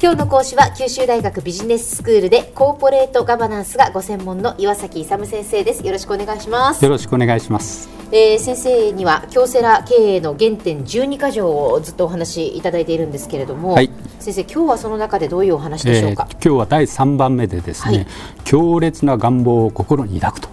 今日の講師は九州大学ビジネススクールでコーポレートガバナンスがご専門の岩崎勇先生です。よろしくお願いします。よろしくお願いします。えー、先生には京セラ経営の原点12か条をずっとお話しいただいているんですけれども、はい、先生今日はその中でどういうお話でしょうか、えー、今日は第3番目でですね、はい、強烈な願望を心に抱く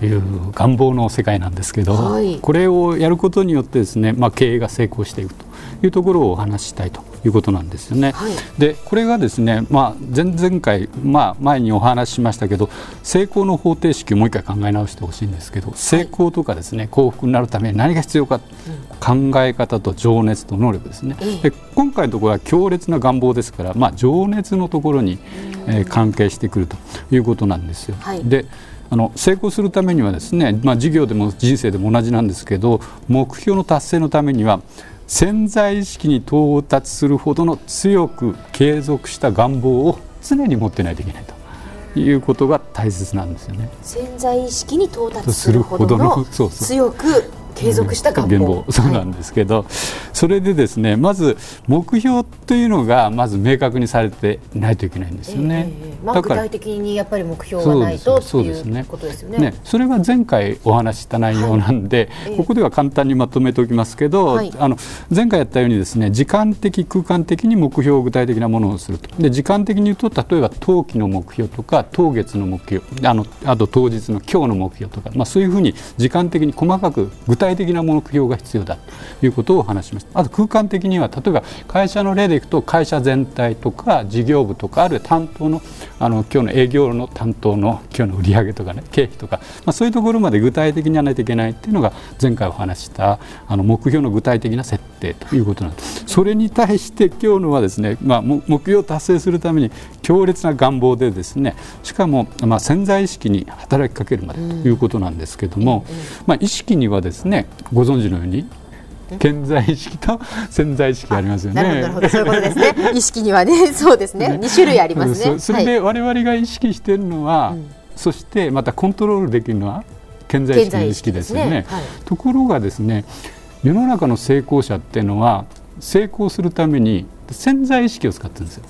という願望の世界なんですけど、はい、これをやることによってですね、まあ、経営が成功していくというところをお話したいということなんですよね。はい、でこれがですね、まあ、前々回、まあ、前にお話ししましたけど成功の方程式をもう一回考え直してほしいんですけど成功とかですね幸福になるために何が必要か、うん、考え方と情熱と能力ですね。で今回のところは強烈な願望ですから、まあ、情熱のところに、えー、関係してくるということなんですよ。はい、であの成功するためにはですね、まあ、事業でも人生でも同じなんですけど目標の達成のためには潜在意識に到達するほどの強く継続した願望を常に持ってないといけないということが大切なんですよね。潜在意識に到達するほどの強く継続した願望、そうなんですけど、はい、それでですねまず目標というのがまず明確にされてないといけないんですよね。えー、まあ、具体的にやっぱり目標がないとそうですね。ことですよね。ねそれは前回お話した内容なんで、はい、ここでは簡単にまとめておきますけど、はい、あの前回やったようにですね時間的空間的に目標具体的なものをすると。で時間的に言うと例えば冬季の目標とか当月の目標あのあと当日の今日の目標とか、まあ、そういうふうに時間的に細かく具体的な目標が必要だということを話しました。あと空間的には例えば会社の例でいくと会社全体とか事業部とかあるいは担当のあの今日の営業の担当の今日の売り上げとかね経費とか、まあ、そういうところまで具体的にやらないといけないっていうのが前回お話したあの目標の具体的な設定ということなんです。それに対して今日のはですね、まあ、目標を達成するために強烈な願望でですねしかも、まあ、潜在意識に働きかけるまでということなんですけども、まあ、意識にはですねご存知のように健在意識と 潜在意識がありますよね。なるほど、そういうことですね。意識にはね、そうですね。二、種類ありますね。それで我々が意識しているのは、はい、そしてまたコントロールできるのは健在意識の意識ですよね。ねはい、ところがですね、世の中の成功者っていうのは成功するために潜在意識を使ってるんですよ。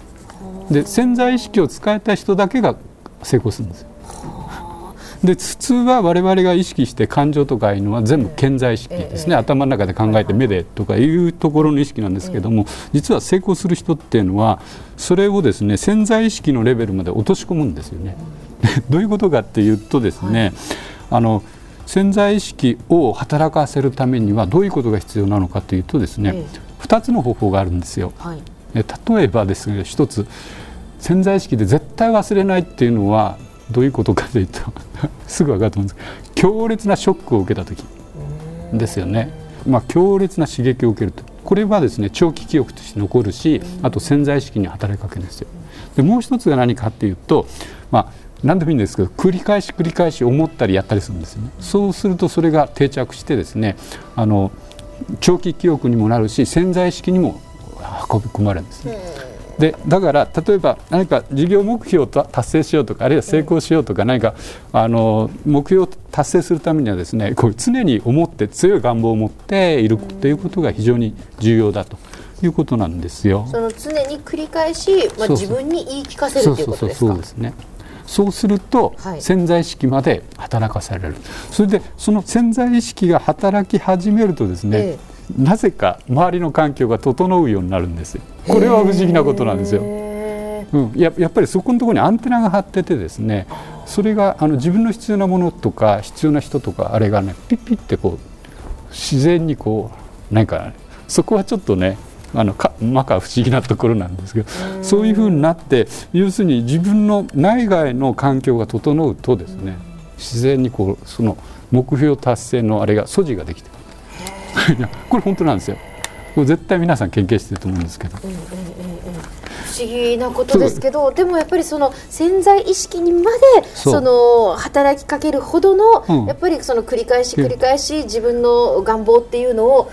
で潜在意識を使えた人だけが成功するんですよ。で普通は我々が意識して感情とかいうのは全部健在意識ですね、頭の中で考えて目でとかいうところの意識なんですけども実は成功する人っていうのはそれをですね潜在意識のレベルまで落とし込むんですよね。どういうことかっていうとですね、あの潜在意識を働かせるためにはどういうことが必要なのかというとですね、2つの方法があるんですよ。はい、例えばですね一つ潜在意識で絶対忘れないっていうのはどういうことかというと すぐ分かると思うんですけど強烈なショックを受けた時ですよね、まあ、強烈な刺激を受けるとこれはですね長期記憶として残るしあと潜在意識に働きかけるんですよ。でもう一つが何かっていうと、まあ、何でもいいんですけど繰り返し繰り返し思ったりやったりするんですよね。そうするとそれが定着してですねあの長期記憶にもなるし潜在意識にも運び込まれるんですね。でだから例えば何か事業目標を達成しようとかあるいは成功しようとか何かあの目標を達成するためにはですねこう常に思って強い願望を持っているということが非常に重要だと。いうことなんですよ。その常に繰り返し、まあ、自分に言い聞かせるということですか？そうですね。そうすると潜在意識まで働かされる、はい、それでその潜在意識が働き始めるとですね、ええなぜか周りの環境が整うようになるんですよ。これは不思議なことなんですよ。うん、ややっぱりそこのところにアンテナが張っててですねそれがあの自分の必要なものとか必要な人とかあれがねピッピッてこう自然にこうなんかそこはちょっとねあのかまか不思議なところなんですけどそういうふうになって要するに自分の内外の環境が整うとですね自然にこうその目標達成のあれが素地ができていや これ本当なんですよ。これ絶対皆さん研究してると思うんですけど、うんうんうんうん、不思議なことですけどでもやっぱりその潜在意識にまでその働きかけるほどの、うん、やっぱりその繰り返し繰り返し自分の願望っていうのを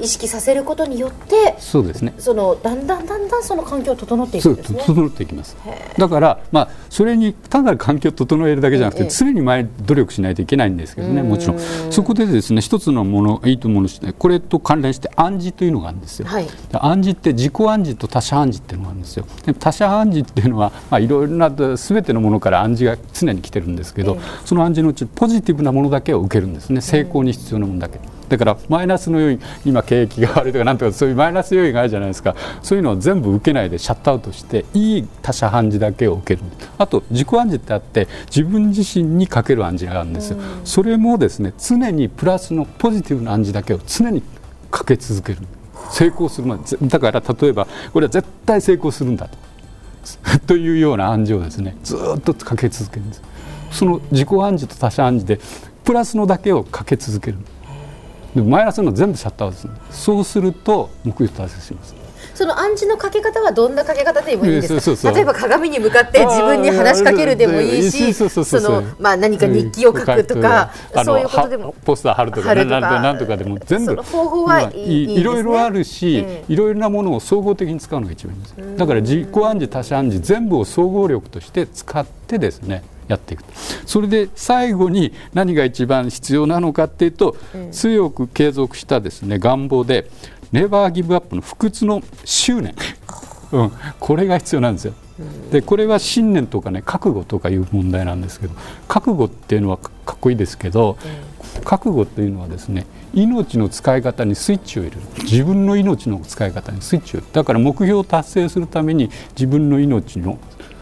意識させることによってそうですね。そのだんだんだんだんその環境を整っていくんですね。整っていきます。だから、まあ、それに単なる環境を整えるだけじゃなくて、常に前努力しないといけないんですけどねもちろん。そこでですね一つのものいいと思うのこれと関連して暗示というのがあるんですよ、はい、暗示って自己暗示と他者暗示っていうのがあるんですよ。で他者暗示っていうのは、まあ、いろいろなすべてのものから暗示が常に来てるんですけど、その暗示のうちポジティブなものだけを受けるんですね。成功に必要なものだけ。だからマイナスの要因今景気が悪いとかなんとかそういうマイナス要因があるじゃないですか。そういうのを全部受けないでシャットアウトしていい他者暗示だけを受ける。あと自己暗示ってあって自分自身にかける暗示があるんですよ、それもですね常にプラスのポジティブな暗示だけを常にかけ続ける。成功するまで。だから例えばこれは絶対成功するんだと。というような暗示をですねずっとかけ続けるんです。その自己暗示と他者暗示でプラスのだけをかけ続けるでマイナスの全部シャットアウトする。そうすると目標達成します。その暗示のかけ方はどんなかけ方でもいいんですか？例えば鏡に向かって自分に話しかけるでもいいしそのまあ何か日記を書くとか、そういうことでも。ポスター貼るとかなんとかでも全部。方法はいろいろあるし、いろいろなものを総合的に使うのが一番いいんですだから自己暗示他者暗示全部を総合力として使ってですねやっていくそれで最後に何が一番必要なのかっていうと、強く継続したですね願望でネバーギブアップの不屈の執念、うん、これが必要なんですよ。でこれは信念とかね覚悟とかいう問題なんですけど覚悟っていうのはかっこいいですけど、覚悟っていうのはですね命の使い方にスイッチを入れる。自分の命の使い方にスイッチを入れる。だから目標を達成するために自分の命の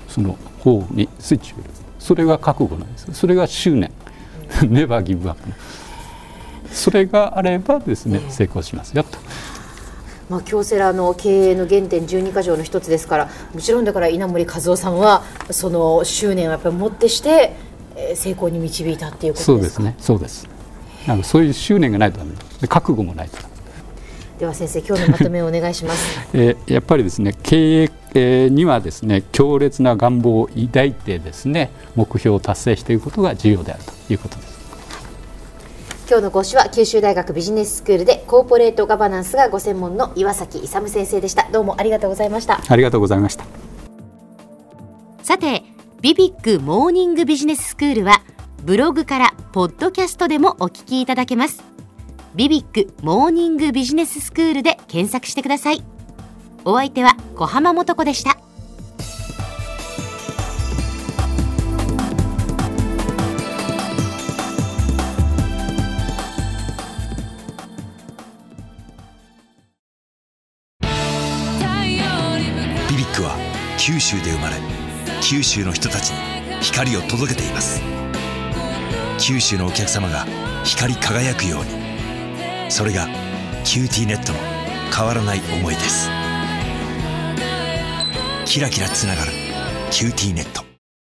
その方にスイッチを入れるそれが覚悟なんです。それが執念。ネバーギブアップ。それがあればですね成功しますよと。まあ、京セラの経営の原点12か条の一つですからもちろんだから稲森和夫さんはその執念をやっぱり持ってして成功に導いたっていうことそうですね。そうです。なんかそういう執念がないとダメで覚悟もないとでは先生今日のまとめをお願いします、えー、やっぱりですね経営えー、にはですね強烈な願望を抱いてですね目標を達成していくことが重要であるということです。今日の講師は九州大学ビジネススクールでコーポレートガバナンスがご専門の岩崎勇先生でした。どうもありがとうございました。ありがとうございました。さてビビックモーニングビジネススクールはブログからポッドキャストでもお聞きいただけます。ビビックモーニングビジネススクールで検索してくださいお相手は小浜もとこでした。BBIQ は九州で生まれ九州の人たちに光を届けています。九州のお客様が光り輝くように。それが QTnetの変わらない思いです。キラキラつながる QTnet。